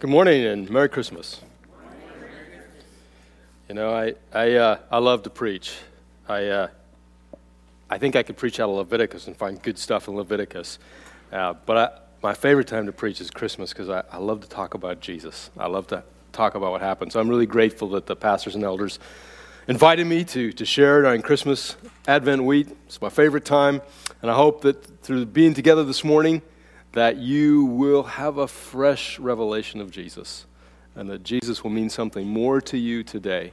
Good morning and Merry Christmas. You know, I, I, uh, I love to preach. I, uh, I think I could preach out of Leviticus and find good stuff in Leviticus. Uh, but I, my favorite time to preach is Christmas because I, I love to talk about Jesus. I love to talk about what happened. So I'm really grateful that the pastors and elders invited me to, to share during Christmas, Advent week. It's my favorite time. And I hope that through being together this morning, that you will have a fresh revelation of Jesus and that Jesus will mean something more to you today,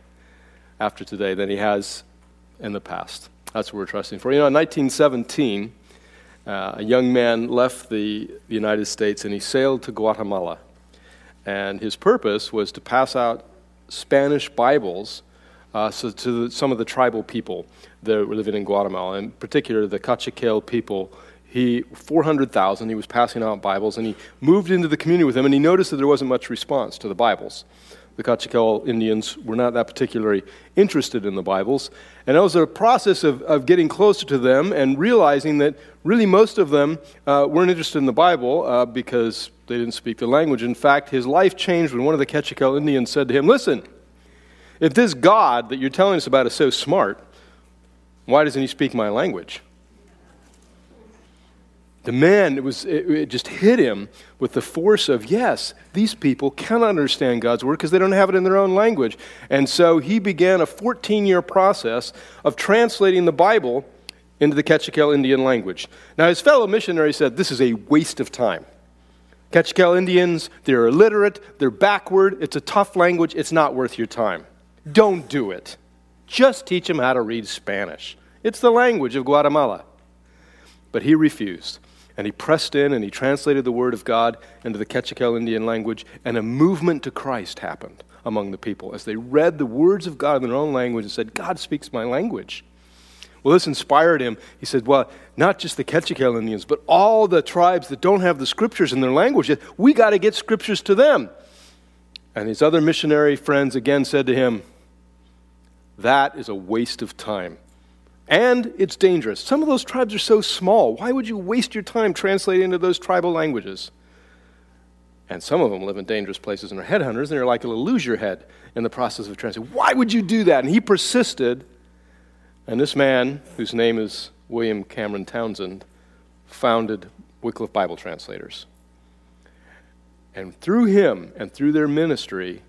after today, than he has in the past. That's what we're trusting for. You know, in 1917, uh, a young man left the, the United States and he sailed to Guatemala. And his purpose was to pass out Spanish Bibles uh, so to the, some of the tribal people that were living in Guatemala, in particular the Cachiquel people he 400,000 he was passing out Bibles and he moved into the community with them and he noticed that there wasn't much response to the Bibles. The Cachiquel Indians were not that particularly interested in the Bibles. And it was a process of, of getting closer to them and realizing that really most of them uh, weren't interested in the Bible uh, because they didn't speak the language. In fact, his life changed when one of the Cachiquel Indians said to him, Listen, if this God that you're telling us about is so smart, why doesn't he speak my language? The man, it, was, it, it, just hit him with the force of, yes, these people cannot understand God's word because they don't have it in their own language. And so he began a 14 year process of translating the Bible into the Cachiquel Indian language. Now, his fellow missionary said, this is a waste of time. Cachiquel Indians, they're illiterate, they're backward, it's a tough language, it's not worth your time. Don't do it. Just teach them how to read Spanish. It's the language of Guatemala. But he refused. And he pressed in and he translated the Word of God into the Cachiquel Indian language, and a movement to Christ happened among the people as they read the words of God in their own language and said, God speaks my language. Well, this inspired him. He said, Well, not just the Cachiquel Indians, but all the tribes that don't have the scriptures in their language, we got to get scriptures to them. And his other missionary friends again said to him, That is a waste of time. And it's dangerous. Some of those tribes are so small. Why would you waste your time translating into those tribal languages? And some of them live in dangerous places and are headhunters, and you're likely to lose your head in the process of translating. Why would you do that? And he persisted. And this man, whose name is William Cameron Townsend, founded Wycliffe Bible Translators. And through him and through their ministry,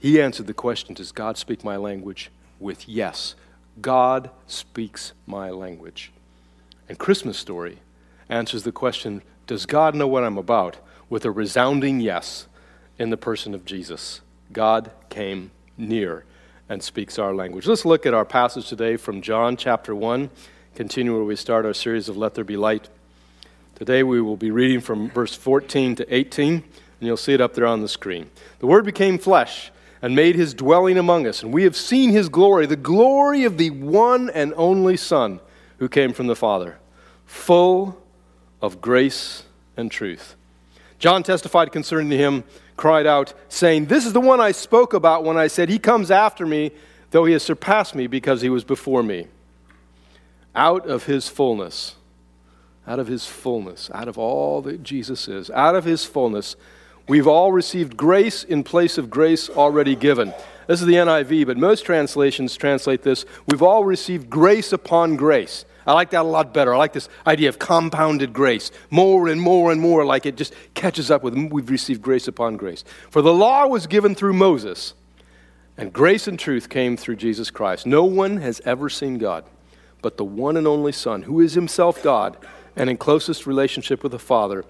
he answered the question Does God speak my language? With yes. God speaks my language. And Christmas Story answers the question Does God know what I'm about? with a resounding yes in the person of Jesus. God came near and speaks our language. Let's look at our passage today from John chapter 1, continue where we start our series of Let There Be Light. Today we will be reading from verse 14 to 18, and you'll see it up there on the screen. The Word became flesh and made his dwelling among us. And we have seen his glory, the glory of the one and only Son who came from the Father, full of grace and truth. John testified concerning him, cried out, saying, This is the one I spoke about when I said, He comes after me, though he has surpassed me because he was before me. Out of his fullness, out of his fullness, out of all that Jesus is, out of his fullness, We've all received grace in place of grace already given. This is the NIV, but most translations translate this we've all received grace upon grace. I like that a lot better. I like this idea of compounded grace. More and more and more, like it just catches up with we've received grace upon grace. For the law was given through Moses, and grace and truth came through Jesus Christ. No one has ever seen God, but the one and only Son, who is himself God and in closest relationship with the Father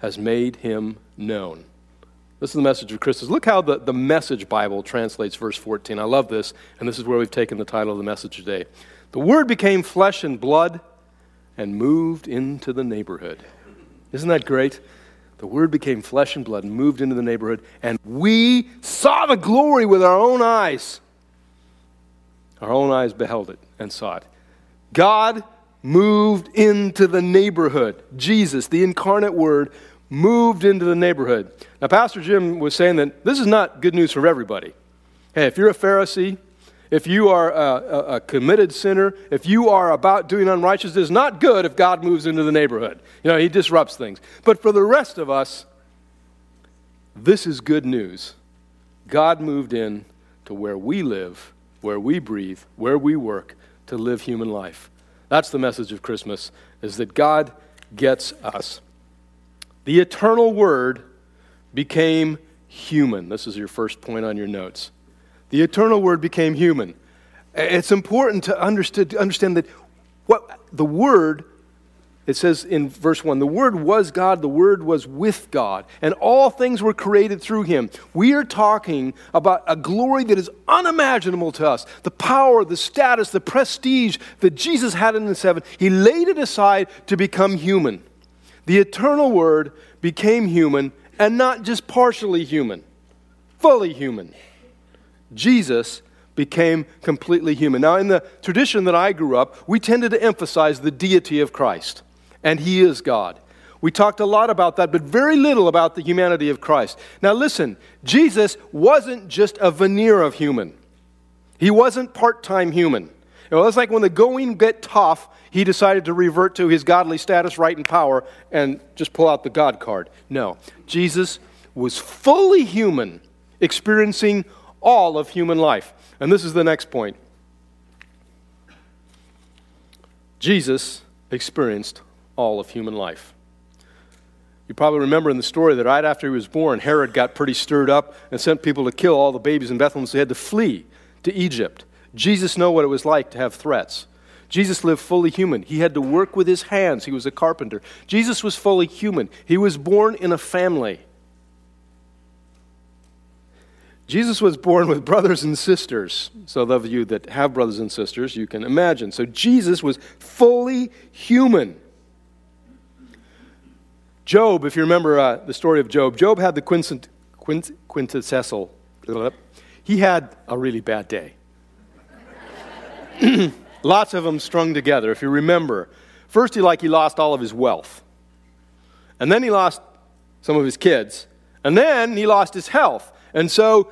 has made him known. This is the message of Christmas. Look how the, the Message Bible translates verse 14. I love this, and this is where we've taken the title of the message today. The Word became flesh and blood and moved into the neighborhood. Isn't that great? The Word became flesh and blood and moved into the neighborhood, and we saw the glory with our own eyes. Our own eyes beheld it and saw it. God moved into the neighborhood. Jesus, the incarnate Word, moved into the neighborhood. Now, Pastor Jim was saying that this is not good news for everybody. Hey, if you're a Pharisee, if you are a, a, committed sinner, if you are about doing unrighteousness, it's not good if God moves into the neighborhood. You know, he disrupts things. But for the rest of us, This is good news. God moved in to where we live, where we breathe, where we work to live human life. That's the message of Christmas is that God gets us. The eternal word became human. This is your first point on your notes. The eternal word became human. It's important to understand, that what the word it says in verse 1 the Word was God, the Word was with God, and all things were created through Him. We are talking about a glory that is unimaginable to us. The power, the status, the prestige that Jesus had in the heaven, He laid it aside to become human. The eternal Word became human, and not just partially human, fully human. Jesus became completely human. Now, in the tradition that I grew up, we tended to emphasize the deity of Christ and He is God. We talked a lot about that, but very little about the humanity of Christ. Now, listen, Jesus wasn't just a veneer of human, He wasn't part time human. You know, it's like when the going get tough, he decided to revert to his godly status, right, and power and just pull out the God card. No, Jesus was fully human, experiencing all of human life. And this is the next point Jesus experienced all of human life. You probably remember in the story that right after he was born, Herod got pretty stirred up and sent people to kill all the babies in Bethlehem, so they had to flee to Egypt. Jesus knew what it was like to have threats. Jesus lived fully human. He had to work with his hands. He was a carpenter. Jesus was fully human. He was born in a family. Jesus was born with brothers and sisters. So, those of you that have brothers and sisters, you can imagine. So, Jesus was fully human. Job, if you remember uh, the story of Job, Job had the quint- quint- quintessential, he had a really bad day. Lots of them strung together, if you remember. First, he like he lost all of his wealth. And then he lost some of his kids. And then he lost his health. And so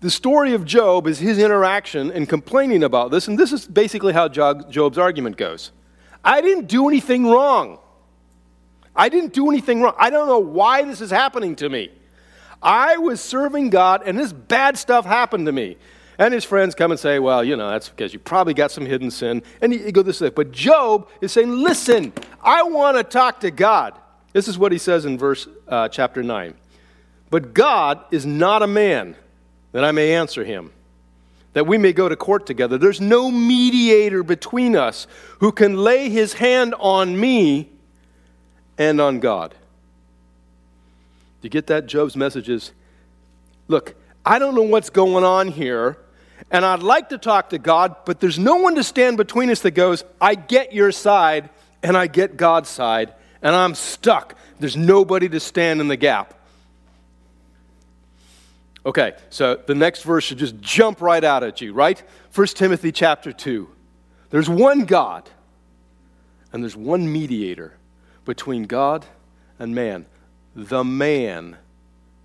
the story of Job is his interaction and complaining about this. And this is basically how Job's argument goes I didn't do anything wrong. I didn't do anything wrong. I don't know why this is happening to me. I was serving God, and this bad stuff happened to me. And his friends come and say, Well, you know, that's because you probably got some hidden sin. And he, he go this way. But Job is saying, Listen, I want to talk to God. This is what he says in verse uh, chapter 9. But God is not a man that I may answer him, that we may go to court together. There's no mediator between us who can lay his hand on me and on God. Do you get that? Job's message is look, I don't know what's going on here, and I'd like to talk to God, but there's no one to stand between us that goes, I get your side and I get God's side, and I'm stuck. There's nobody to stand in the gap. Okay, so the next verse should just jump right out at you, right? 1 Timothy chapter 2. There's one God, and there's one mediator between God and man. The man,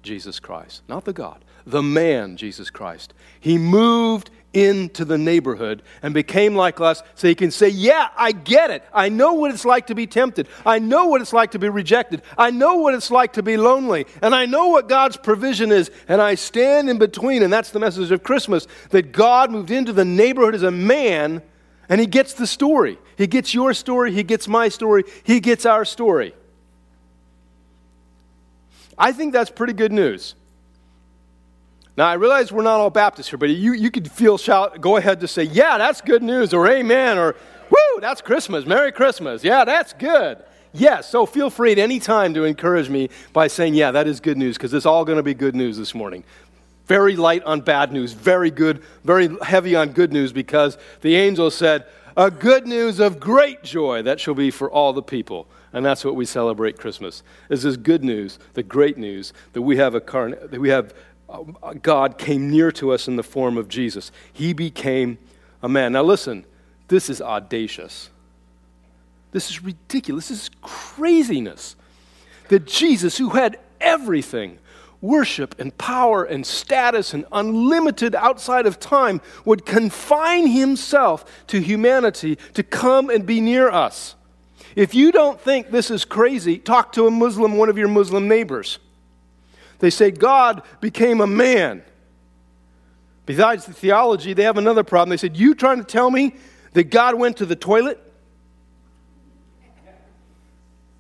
Jesus Christ. Not the God, the man, Jesus Christ. He moved into the neighborhood and became like us so he can say, Yeah, I get it. I know what it's like to be tempted. I know what it's like to be rejected. I know what it's like to be lonely. And I know what God's provision is. And I stand in between. And that's the message of Christmas that God moved into the neighborhood as a man and he gets the story. He gets your story, he gets my story, he gets our story. I think that's pretty good news. Now, I realize we're not all Baptists here, but you, you could feel shout, go ahead to say, yeah, that's good news, or amen, or woo, that's Christmas, Merry Christmas. Yeah, that's good. Yes, so feel free at any time to encourage me by saying, yeah, that is good news, because it's all going to be good news this morning. Very light on bad news, very good, very heavy on good news because the angel said, A good news of great joy that shall be for all the people. And that's what we celebrate Christmas. Is this good news, the great news that we have a carn- that we have God came near to us in the form of Jesus. He became a man. Now listen, this is audacious. This is ridiculous. This is craziness. That Jesus, who had everything, worship and power and status and unlimited outside of time would confine himself to humanity to come and be near us. If you don't think this is crazy, talk to a Muslim, one of your Muslim neighbors. They say God became a man. Besides the theology, they have another problem. They said, You trying to tell me that God went to the toilet?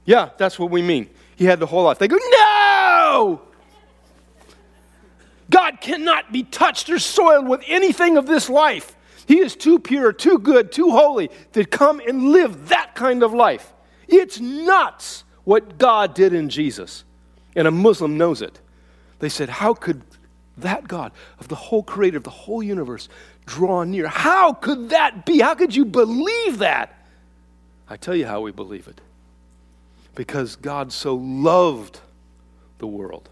Yeah, that's what we mean. He had the whole life. They go, No! God cannot be touched or soiled with anything of this life. He is too pure, too good, too holy to come and live that kind of life. It's nuts what God did in Jesus. And a Muslim knows it. They said, How could that God of the whole creator of the whole universe draw near? How could that be? How could you believe that? I tell you how we believe it. Because God so loved the world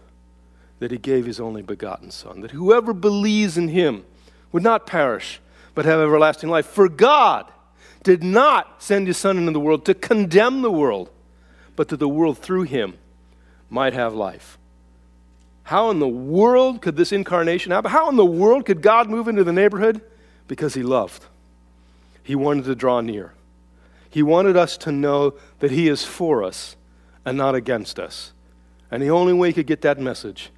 that he gave his only begotten Son, that whoever believes in him would not perish, but have everlasting life. For God did not send his Son into the world to condemn the world, but that the world through him might have life. How in the world could this incarnation happen? How in the world could God move into the neighborhood? Because he loved. He wanted to draw near. He wanted us to know that he is for us and not against us. And the only way he could get that message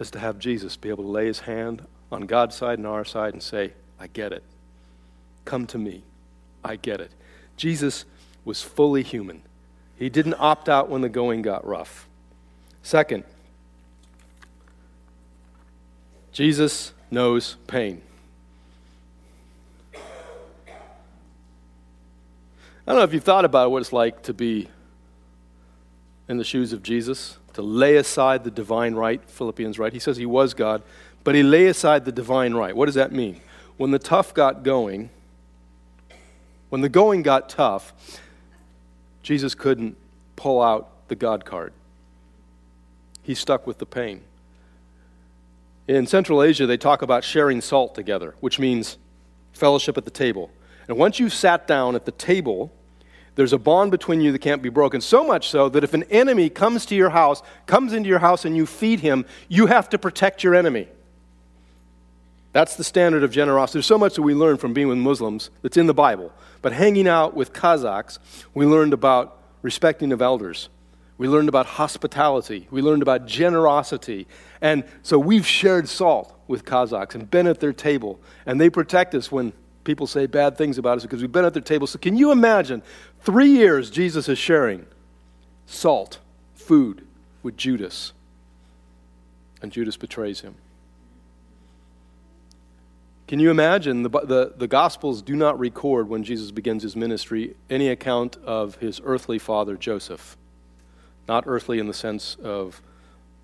is to have Jesus be able to lay his hand on God's side and our side and say, I get it. Come to me. I get it. Jesus was fully human. He didn't opt out when the going got rough. Second, Jesus knows pain. I don't know if you've thought about what it's like to be in the shoes of Jesus, to lay aside the divine right, Philippians right. He says he was God, but he lay aside the divine right. What does that mean? When the tough got going, when the going got tough, Jesus couldn't pull out the God card. He stuck with the pain. In Central Asia, they talk about sharing salt together, which means fellowship at the table. And once you've sat down at the table, there's a bond between you that can't be broken. So much so that if an enemy comes to your house, comes into your house, and you feed him, you have to protect your enemy. That's the standard of generosity. There's so much that we learn from being with Muslims that's in the Bible. But hanging out with Kazakhs, we learned about respecting of elders. We learned about hospitality. We learned about generosity. And so we've shared salt with Kazakhs and been at their table. And they protect us when people say bad things about us because we've been at their table. So can you imagine three years Jesus is sharing salt, food with Judas? And Judas betrays him. Can you imagine? The, the, the Gospels do not record when Jesus begins his ministry any account of his earthly father, Joseph. Not earthly in the sense of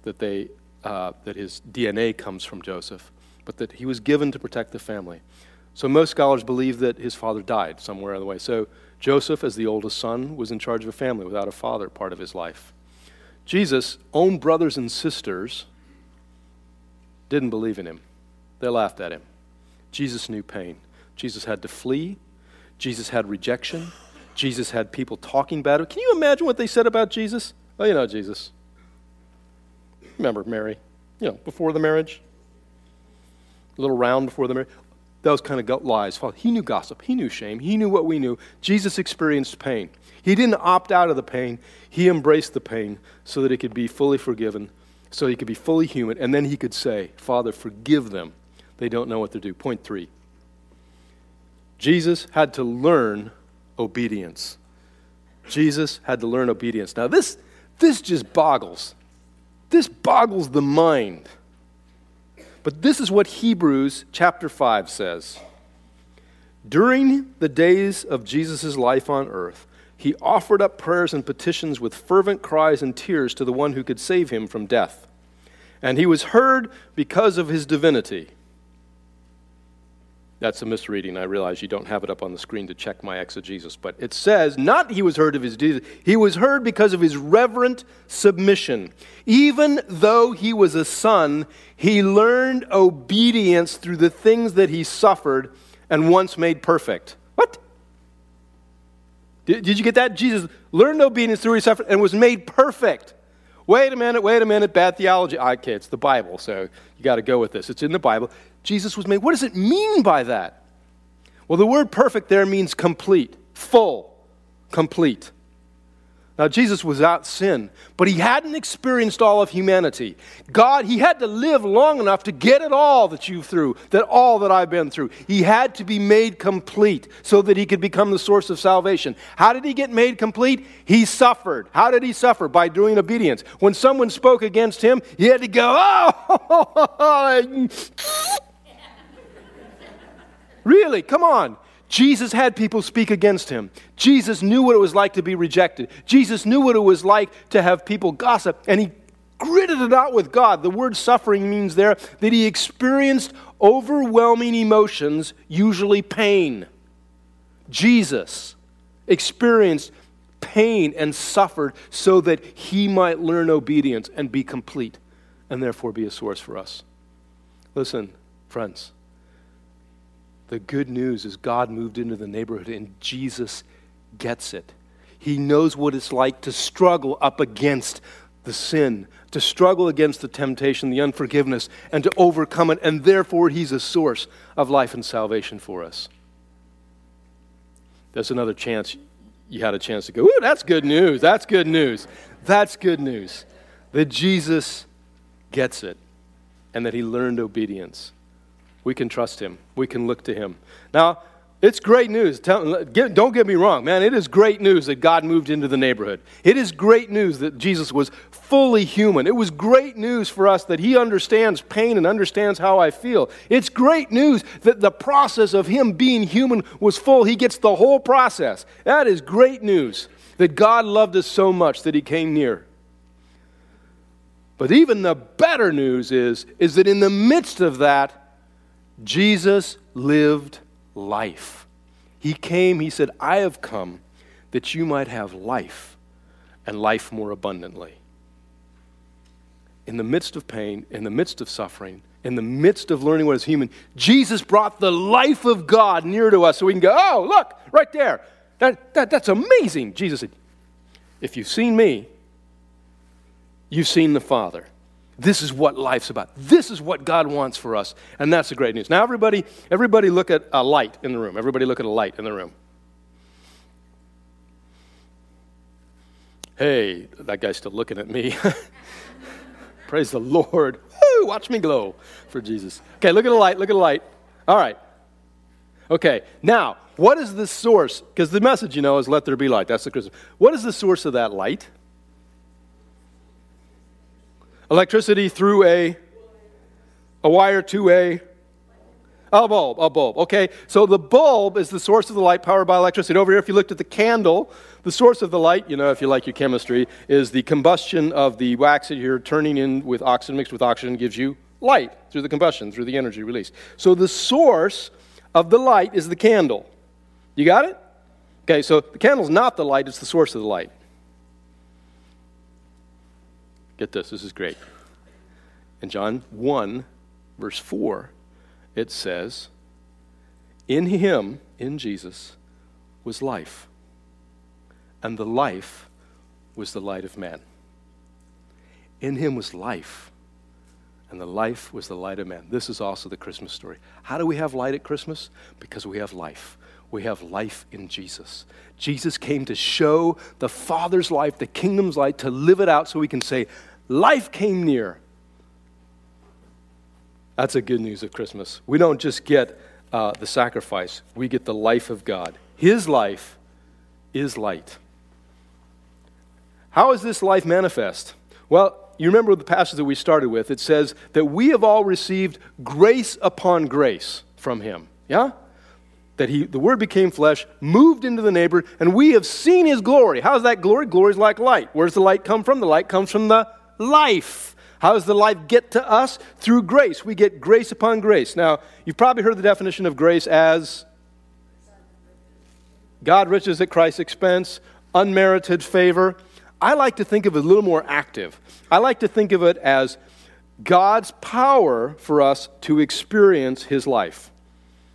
that, they, uh, that his DNA comes from Joseph, but that he was given to protect the family. So most scholars believe that his father died somewhere in the way. So Joseph, as the oldest son, was in charge of a family without a father part of his life. Jesus' own brothers and sisters didn't believe in him, they laughed at him. Jesus knew pain. Jesus had to flee. Jesus had rejection. Jesus had people talking about him. Can you imagine what they said about Jesus? Oh, you know, Jesus. Remember Mary, you know, before the marriage? A little round before the marriage. Those kind of lies. He knew gossip. He knew shame. He knew what we knew. Jesus experienced pain. He didn't opt out of the pain. He embraced the pain so that he could be fully forgiven, so he could be fully human, and then he could say, Father, forgive them they don't know what to do. Point three Jesus had to learn obedience. Jesus had to learn obedience. Now, this, this just boggles. This boggles the mind. But this is what Hebrews chapter 5 says. During the days of Jesus' life on earth, he offered up prayers and petitions with fervent cries and tears to the one who could save him from death. And he was heard because of his divinity. That's a misreading. I realize you don't have it up on the screen to check my exegesis, but it says not he was heard of his deeds, he was heard because of his reverent submission. Even though he was a son, he learned obedience through the things that he suffered and once made perfect. What? Did, did you get that? Jesus learned obedience through his suffering and was made perfect. Wait a minute, wait a minute, bad theology. Okay, it's the Bible, so you got to go with this. It's in the Bible. Jesus was made. What does it mean by that? Well, the word perfect there means complete, full, complete. Now, Jesus was without sin, but he hadn't experienced all of humanity. God, he had to live long enough to get it all that you've through, that all that I've been through. He had to be made complete so that he could become the source of salvation. How did he get made complete? He suffered. How did he suffer? By doing obedience. When someone spoke against him, he had to go, oh, really? Come on. Jesus had people speak against him. Jesus knew what it was like to be rejected. Jesus knew what it was like to have people gossip, and he gritted it out with God. The word suffering means there that he experienced overwhelming emotions, usually pain. Jesus experienced pain and suffered so that he might learn obedience and be complete and therefore be a source for us. Listen, friends. The good news is God moved into the neighborhood and Jesus gets it. He knows what it's like to struggle up against the sin, to struggle against the temptation, the unforgiveness, and to overcome it. And therefore, He's a source of life and salvation for us. That's another chance you had a chance to go, Ooh, that's good news. That's good news. That's good news. That Jesus gets it and that He learned obedience we can trust him. We can look to him. Now, it's great news. don't get me wrong, man. It is great news that God moved into the neighborhood. It is great news that Jesus was fully human. It was great news for us that he understands pain and understands how I feel. It's great news that the process of him being human was full. He gets the whole process. That is great news that God loved us so much that he came near. But even the better news is, is that in the midst of that, Jesus lived life. He came, he said, I have come that you might have life and life more abundantly. In the midst of pain, in the midst of suffering, in the midst of learning what is human, Jesus brought the life of God near to us so we can go, oh, look, right there. That, that, that's amazing. Jesus said, if you've seen me, you've seen the Father. This is what life's about. This is what God wants for us. And that's the great news. Now, everybody, everybody look at a light in the room. Everybody look at a light in the room. Hey, that guy's still looking at me. Praise the Lord. Woo, watch me glow for Jesus. Okay, look at a light. Look at a light. All right. Okay, now, what is the source? Because the message, you know, is let there be light. That's the Christmas. What is the source of that light? Electricity through a, a wire to a, a bulb, a bulb. Okay, so the bulb is the source of the light powered by electricity. Over here, if you looked at the candle, the source of the light, you know, if you like your chemistry, is the combustion of the wax that you're turning in with oxygen mixed with oxygen gives you light through the combustion, through the energy release. So the source of the light is the candle. You got it? Okay, so the candle's not the light, it's the source of the light. Get this, this is great. In John 1, verse 4, it says, In him, in Jesus, was life, and the life was the light of man. In him was life, and the life was the light of man. This is also the Christmas story. How do we have light at Christmas? Because we have life. We have life in Jesus. Jesus came to show the Father's life, the kingdom's light, to live it out so we can say, Life came near. That's the good news of Christmas. We don't just get uh, the sacrifice, we get the life of God. His life is light. How is this life manifest? Well, you remember the passage that we started with. It says that we have all received grace upon grace from Him. Yeah? That he, the Word became flesh, moved into the neighbor, and we have seen His glory. How's that glory? Glory is like light. Where's the light come from? The light comes from the life. How does the life get to us? Through grace. We get grace upon grace. Now, you've probably heard the definition of grace as God riches at Christ's expense, unmerited favor. I like to think of it a little more active. I like to think of it as God's power for us to experience His life.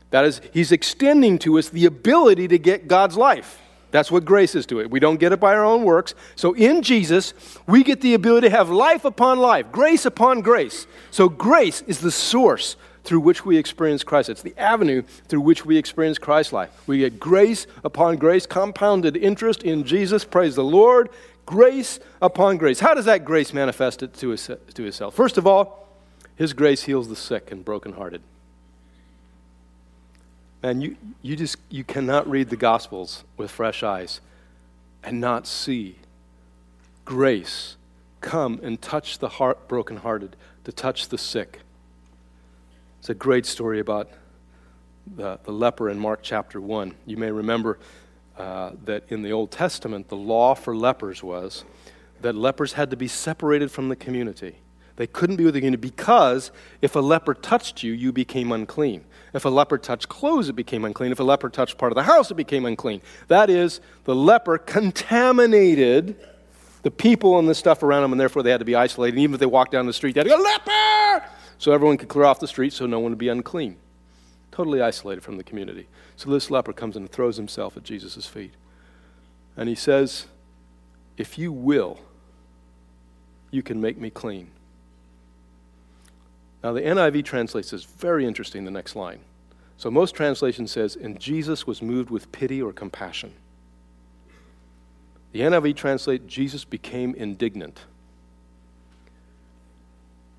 That is, He's extending to us the ability to get God's life. That's what grace is to it. We don't get it by our own works. So in Jesus, we get the ability to have life upon life, grace upon grace. So grace is the source through which we experience Christ. It's the avenue through which we experience Christ's life. We get grace upon grace, compounded interest in Jesus, praise the Lord, Grace upon grace. How does that grace manifest it to, his? First of all, his grace heals the sick and brokenhearted. Man, you, you just you cannot read the Gospels with fresh eyes and not see grace come and touch the heart brokenhearted, to touch the sick. It's a great story about the, the leper in Mark chapter 1. You may remember uh, that in the Old Testament, the law for lepers was that lepers had to be separated from the community. They couldn't be with the community because if a leper touched you, you became unclean. If a leper touched clothes, it became unclean. If a leper touched part of the house, it became unclean. That is, the leper contaminated the people and the stuff around them, and therefore they had to be isolated. And even if they walked down the street, they had to go, leper! So everyone could clear off the street so no one would be unclean. Totally isolated from the community. So this leper comes and throws himself at Jesus' feet. And he says, If you will, you can make me clean. Now, the NIV translates this very interesting, the next line. So, most translation says, and Jesus was moved with pity or compassion. The NIV translate, Jesus became indignant.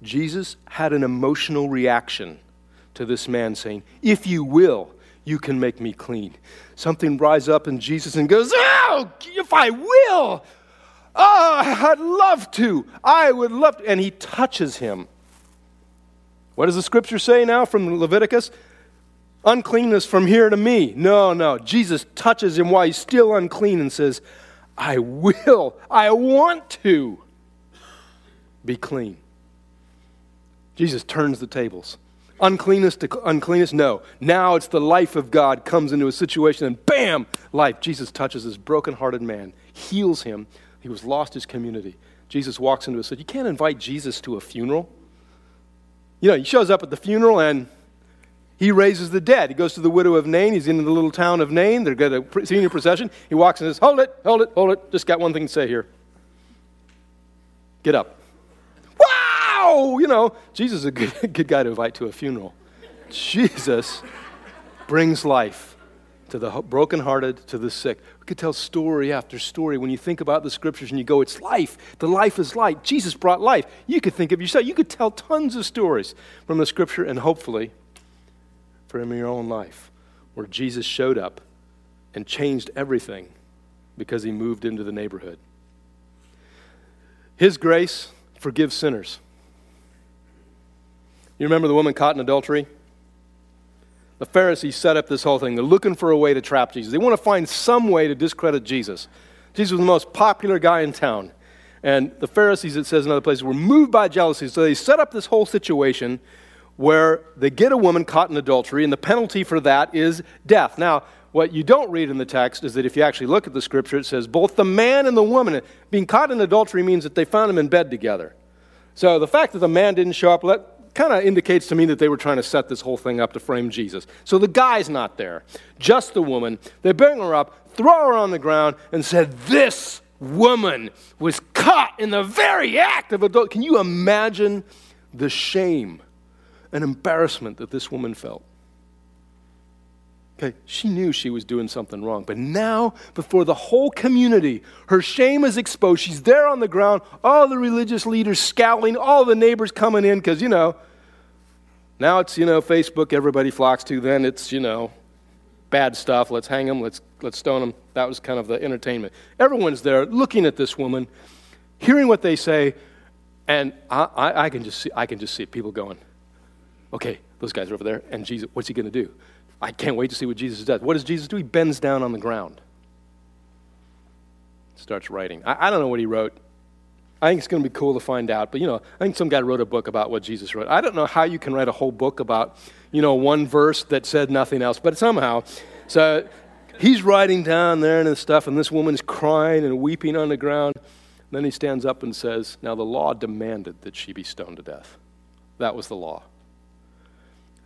Jesus had an emotional reaction to this man saying, If you will, you can make me clean. Something rise up in Jesus and goes, Oh, if I will. Oh, I'd love to. I would love to. And he touches him. What does the scripture say now from Leviticus? Uncleanness from here to me. No, no. Jesus touches him while he's still unclean and says, I will, I want to be clean. Jesus turns the tables. Uncleanness to uncleanness? No. Now it's the life of God comes into a situation and bam, life. Jesus touches this brokenhearted man, heals him. He was lost his community. Jesus walks into a city. You can't invite Jesus to a funeral. You know, he shows up at the funeral and he raises the dead. He goes to the widow of Nain. He's in the little town of Nain. They've got a senior procession. He walks and says, Hold it, hold it, hold it. Just got one thing to say here. Get up wow, you know, Jesus is a good, good guy to invite to a funeral. Jesus brings life to the brokenhearted, to the sick. We could tell story after story. When you think about the scriptures and you go, it's life. The life is light. Jesus brought life. You could think of yourself. You could tell tons of stories from the scripture and hopefully from your own life where Jesus showed up and changed everything because he moved into the neighborhood. His grace forgives sinners. You remember the woman caught in adultery? The Pharisees set up this whole thing. They're looking for a way to trap Jesus. They want to find some way to discredit Jesus. Jesus was the most popular guy in town. And the Pharisees, it says in other places, were moved by jealousy. So they set up this whole situation where they get a woman caught in adultery, and the penalty for that is death. Now, what you don't read in the text is that if you actually look at the scripture, it says both the man and the woman. Being caught in adultery means that they found him in bed together. So the fact that the man didn't show up, let, kind of indicates to me that they were trying to set this whole thing up to frame Jesus. So the guy's not there, just the woman. They bring her up, throw her on the ground, and said, This woman was caught in the very act of adultery. Can you imagine the shame and embarrassment that this woman felt? Okay, she knew she was doing something wrong, but now, before the whole community, her shame is exposed. She's there on the ground, all the religious leaders scowling, all the neighbors coming in, because, you know, now it's, you know, Facebook everybody flocks to. Then it's, you know, bad stuff. Let's hang them, let's, let's stone them. That was kind of the entertainment. Everyone's there looking at this woman, hearing what they say, and I, I, I can, just see, I can just see people going, okay, those guys are over there, and Jesus, what's he going to do? I can't wait to see what Jesus does. What does Jesus do? He bends down on the ground, starts writing. I, I don't know what he wrote. I think it's going to be cool to find out. But, you know, I think some guy wrote a book about what Jesus wrote. I don't know how you can write a whole book about, you know, one verse that said nothing else, but somehow. So he's writing down there and stuff, and this woman's crying and weeping on the ground. And then he stands up and says, Now the law demanded that she be stoned to death. That was the law.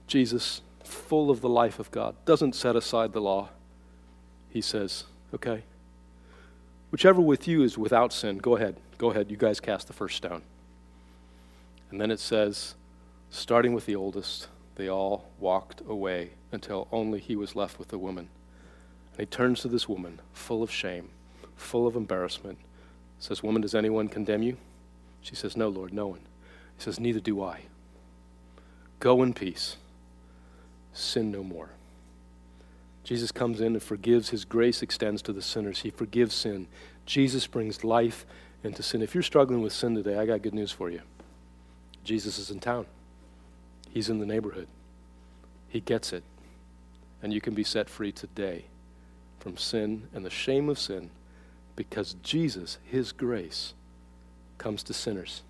Jesus full of the life of God, doesn't set aside the law. He says, okay, whichever with you is without sin, go ahead. Go ahead. You guys cast the first stone. And then it says, starting with the oldest, they all walked away until only he was left with the woman. And he turns to this woman, full of shame, full of embarrassment, Says, Woman, does anyone condemn you? She says, No, Lord, no one. He says, Neither do I. Go in peace. Sin no more. Jesus comes in and forgives. His grace extends to the sinners. He forgives sin. Jesus brings life into sin. If you're struggling with sin today, I got good news for you. Jesus is in town, He's in the neighborhood. He gets it. And you can be set free today from sin and the shame of sin because Jesus, His grace, comes to sinners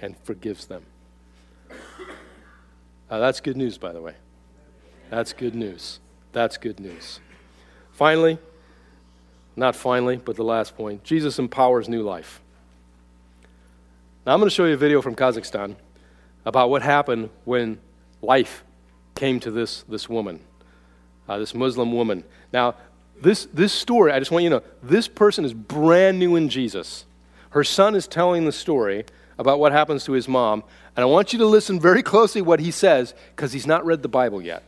and forgives them. Uh, that's good news, by the way. That's good news. That's good news. Finally, not finally, but the last point Jesus empowers new life. Now, I'm going to show you a video from Kazakhstan about what happened when life came to this, this woman, uh, this Muslim woman. Now, this, this story, I just want you to know, this person is brand new in Jesus. Her son is telling the story about what happens to his mom, and I want you to listen very closely what he says because he's not read the Bible yet.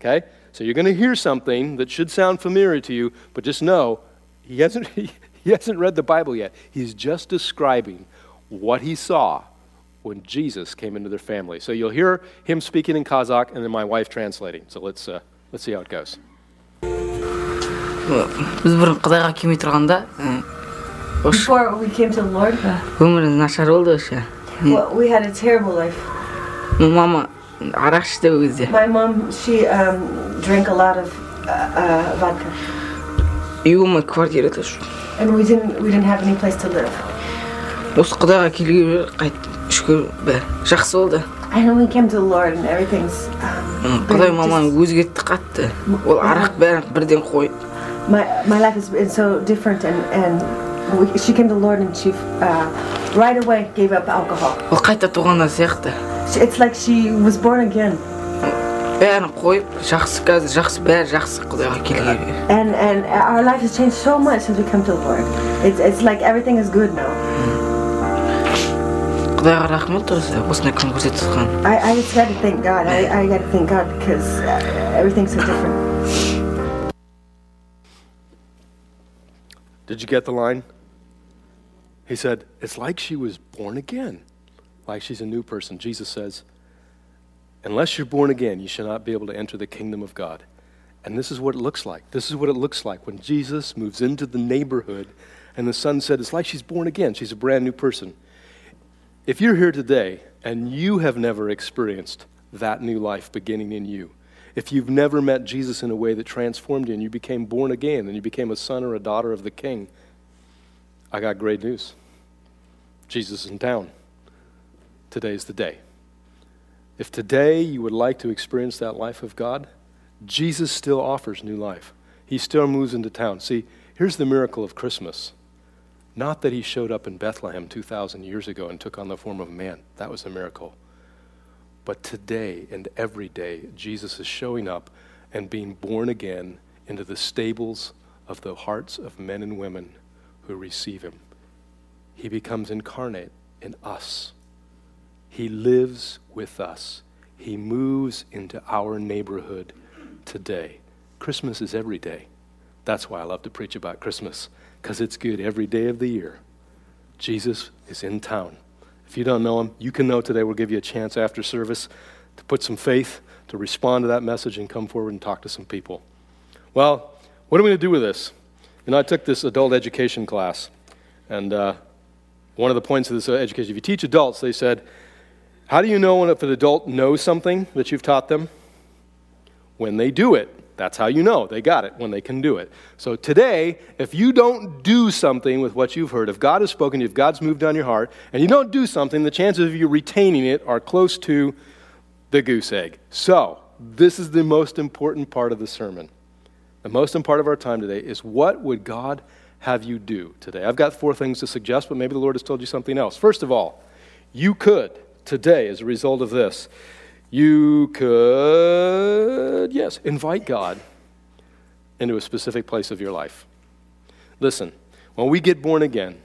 Okay? So you're going to hear something that should sound familiar to you, but just know he hasn't, he, he hasn't read the Bible yet. He's just describing what he saw when Jesus came into their family. So you'll hear him speaking in Kazakh and then my wife translating. So let's, uh, let's see how it goes. Before we came to the Lord, uh, well, we had a terrible life. Mama арақ ішті ол кезде My mom, she um, drank a lot of uh, uh, vodka, үй болмайды квартирада and we didn't we didn't have any place to live. осы құдайға келгелі қайт шүкір бәрі жақсы болды. And then we came to the Lord, and everything's. Um, құдай маманы өзгертті қатты. Ол арақ бәрін бірден қойып my my life has been so different, and and we, she came to the Lord, and she uh, right away gave up alcohol. ол қайта туғаннан сияқты. It's like she was born again. And and our life has changed so much since we come to the Lord. It's it's like everything is good now. I, I just got to thank God. I, I got to thank God because everything's so different. Did you get the line? He said, It's like she was born again like she's a new person. Jesus says, Unless you're born again, you shall not be able to enter the kingdom of God. And this is what it looks like. This is what it looks like when Jesus moves into the neighborhood and the son said, It's like she's born again. She's a brand new person. If you're here today and you have never experienced that new life beginning in you, if you've never met Jesus in a way that transformed you and you became born again and you became a son or a daughter of the King, I got great news. Jesus is in town. Today's the day. If today you would like to experience that life of God, Jesus still offers new life. He still moves into town. See, here's the miracle of Christmas. Not that he showed up in Bethlehem 2,000 years ago and took on the form of a man. That was a miracle. But today and every day, Jesus is showing up and being born again into the stables of the hearts of men and women who receive him. He becomes incarnate in us. He lives with us. He moves into our neighborhood today. Christmas is every day. That's why I love to preach about Christmas, because it's good every day of the year. Jesus is in town. If you don't know him, you can know today. We'll give you a chance after service to put some faith, to respond to that message, and come forward and talk to some people. Well, what are we going to do with this? You know, I took this adult education class, and uh, one of the points of this education, if you teach adults, they said, how do you know if an adult knows something that you've taught them? When they do it. That's how you know they got it, when they can do it. So today, if you don't do something with what you've heard, if God has spoken if God's moved on your heart, and you don't do something, the chances of you retaining it are close to the goose egg. So, this is the most important part of the sermon. The most important part of our time today is what would God have you do today? I've got four things to suggest, but maybe the Lord has told you something else. First of all, you could today, as a result of this, you could, yes, invite God into a specific place of your life. Listen, when we get born again,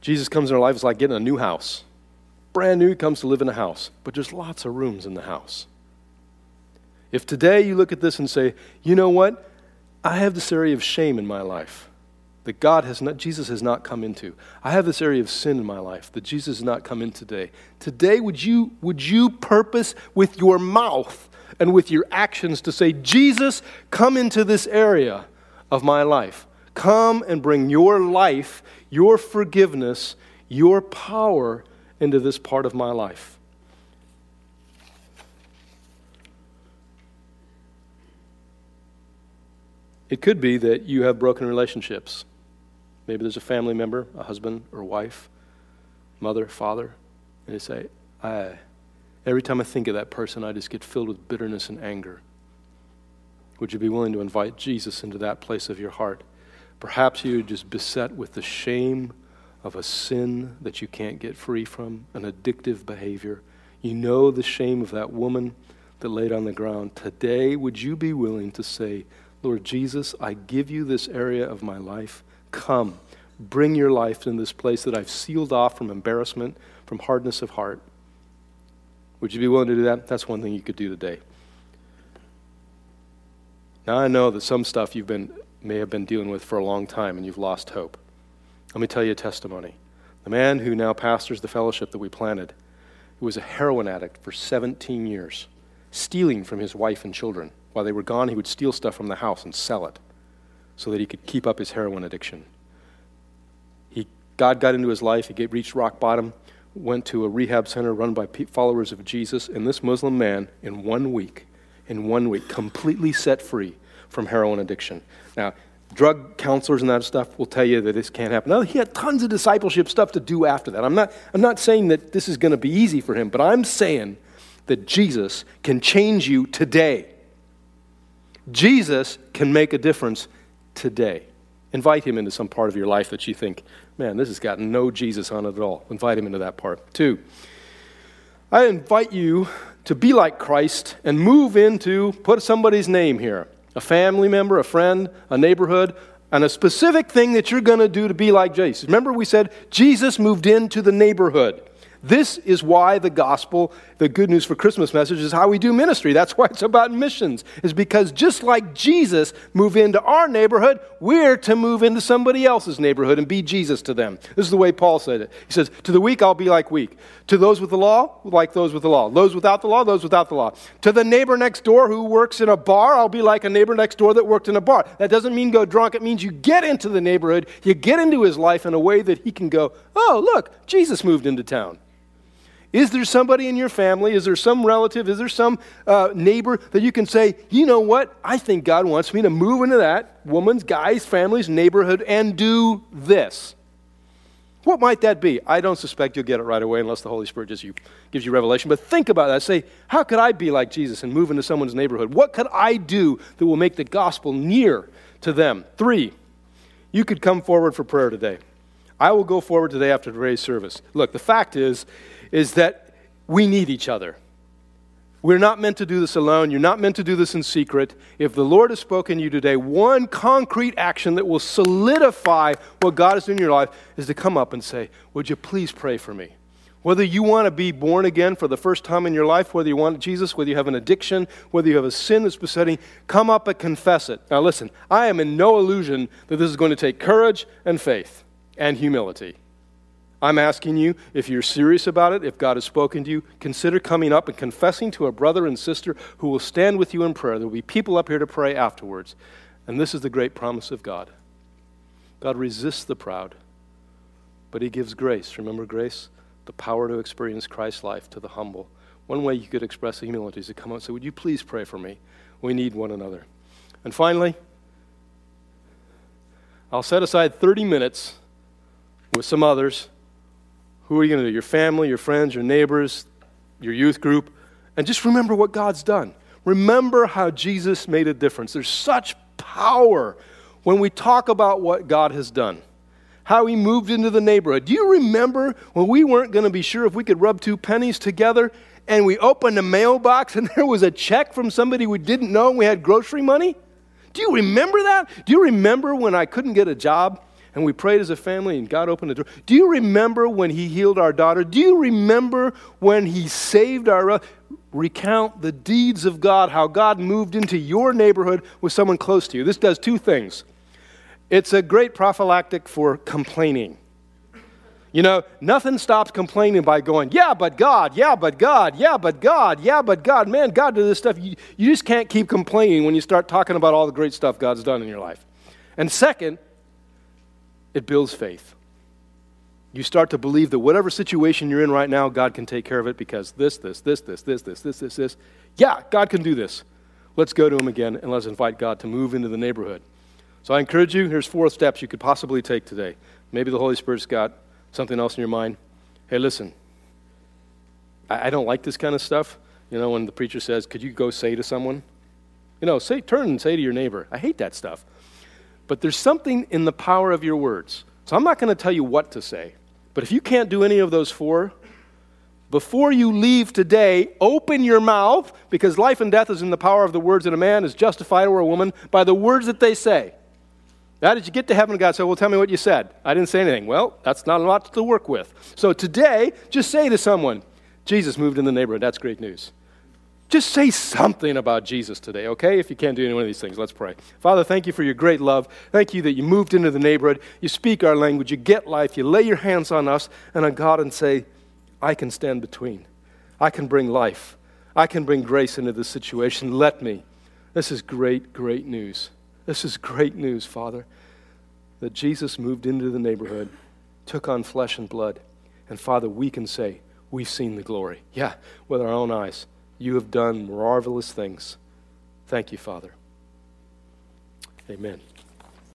Jesus comes in our life, it's like getting a new house. Brand new, comes to live in a house, but there's lots of rooms in the house. If today you look at this and say, you know what? I have this area of shame in my life. That God has not, Jesus has not come into. I have this area of sin in my life that Jesus has not come in today. Today, would you, would you purpose with your mouth and with your actions to say, Jesus, come into this area of my life? Come and bring your life, your forgiveness, your power into this part of my life. It could be that you have broken relationships. Maybe there's a family member, a husband or wife, mother, father, and they say, I, every time I think of that person, I just get filled with bitterness and anger. Would you be willing to invite Jesus into that place of your heart? Perhaps you're just beset with the shame of a sin that you can't get free from, an addictive behavior. You know the shame of that woman that laid on the ground. Today, would you be willing to say, Lord Jesus, I give you this area of my life. Come, bring your life in this place that I've sealed off from embarrassment, from hardness of heart. Would you be willing to do that? That's one thing you could do today. Now, I know that some stuff you've been, may have been dealing with for a long time and you've lost hope. Let me tell you a testimony. The man who now pastors the fellowship that we planted, who was a heroin addict for 17 years, stealing from his wife and children. While they were gone, he would steal stuff from the house and sell it so that he could keep up his heroin addiction. He, God got into his life. He get, reached rock bottom, went to a rehab center run by followers of Jesus, and this Muslim man, in one week, in one week, completely set free from heroin addiction. Now, drug counselors and that stuff will tell you that this can't happen. Now, he had tons of discipleship stuff to do after that. I'm not, I'm not saying that this is going to be easy for him, but I'm saying that Jesus can change you today. Jesus can make a difference today. Invite him into some part of your life that you think, man, this has got no Jesus on it at all. Invite him into that part. Two, I invite you to be like Christ and move into, put somebody's name here a family member, a friend, a neighborhood, and a specific thing that you're going to do to be like Jesus. Remember, we said Jesus moved into the neighborhood. This is why the gospel, the good news for Christmas message, is how we do ministry. That's why it's about missions, is because just like Jesus moved into our neighborhood, we're to move into somebody else's neighborhood and be Jesus to them. This is the way Paul said it. He says, To the weak, I'll be like weak. To those with the law, like those with the law. Those without the law, those without the law. To the neighbor next door who works in a bar, I'll be like a neighbor next door that worked in a bar. That doesn't mean go drunk. It means you get into the neighborhood, you get into his life in a way that he can go, Oh, look, Jesus moved into town. Is there somebody in your family? Is there some relative? Is there some uh, neighbor that you can say, you know what? I think God wants me to move into that woman's, guy's, family's neighborhood and do this. What might that be? I don't suspect you'll get it right away unless the Holy Spirit just you, gives you revelation. But think about that. Say, how could I be like Jesus and move into someone's neighborhood? What could I do that will make the gospel near to them? Three, you could come forward for prayer today. I will go forward today after today's service. Look, the fact is, is that we need each other. We're not meant to do this alone. You're not meant to do this in secret. If the Lord has spoken to you today, one concrete action that will solidify what God is doing in your life is to come up and say, Would you please pray for me? Whether you want to be born again for the first time in your life, whether you want Jesus, whether you have an addiction, whether you have a sin that's besetting, come up and confess it. Now, listen, I am in no illusion that this is going to take courage and faith and humility. I'm asking you, if you're serious about it, if God has spoken to you, consider coming up and confessing to a brother and sister who will stand with you in prayer. There will be people up here to pray afterwards. And this is the great promise of God God resists the proud, but He gives grace. Remember grace? The power to experience Christ's life to the humble. One way you could express the humility is to come up and say, Would you please pray for me? We need one another. And finally, I'll set aside 30 minutes with some others who are you going to do? Your family, your friends, your neighbors, your youth group. And just remember what God's done. Remember how Jesus made a difference. There's such power when we talk about what God has done, how He moved into the neighborhood. Do you remember when we weren't going to be sure if we could rub two pennies together and we opened a mailbox and there was a check from somebody we didn't know and we had grocery money? Do you remember that? Do you remember when I couldn't get a job and we prayed as a family and God opened the door. Do you remember when He healed our daughter? Do you remember when He saved our. Uh, recount the deeds of God, how God moved into your neighborhood with someone close to you. This does two things It's a great prophylactic for complaining. You know, nothing stops complaining by going, yeah, but God, yeah, but God, yeah, but God, yeah, but God. Man, God did this stuff. You, you just can't keep complaining when you start talking about all the great stuff God's done in your life. And second, it builds faith. You start to believe that whatever situation you're in right now, God can take care of it because this, this, this, this, this, this, this, this, this. Yeah, God can do this. Let's go to Him again and let's invite God to move into the neighborhood. So I encourage you, here's four steps you could possibly take today. Maybe the Holy Spirit's got something else in your mind. Hey, listen, I, I don't like this kind of stuff. You know, when the preacher says, Could you go say to someone? You know, say, turn and say to your neighbor. I hate that stuff. But there's something in the power of your words. So I'm not going to tell you what to say. But if you can't do any of those four, before you leave today, open your mouth because life and death is in the power of the words, and a man is justified or a woman by the words that they say. How did you get to heaven? God said, Well, tell me what you said. I didn't say anything. Well, that's not a lot to work with. So today, just say to someone, Jesus moved in the neighborhood. That's great news. Just say something about Jesus today, okay? If you can't do any one of these things, let's pray. Father, thank you for your great love. Thank you that you moved into the neighborhood. You speak our language. You get life. You lay your hands on us and on God and say, I can stand between. I can bring life. I can bring grace into this situation. Let me. This is great, great news. This is great news, Father, that Jesus moved into the neighborhood, took on flesh and blood. And Father, we can say, We've seen the glory. Yeah, with our own eyes. You have done marvelous things. Thank you, Father. Amen.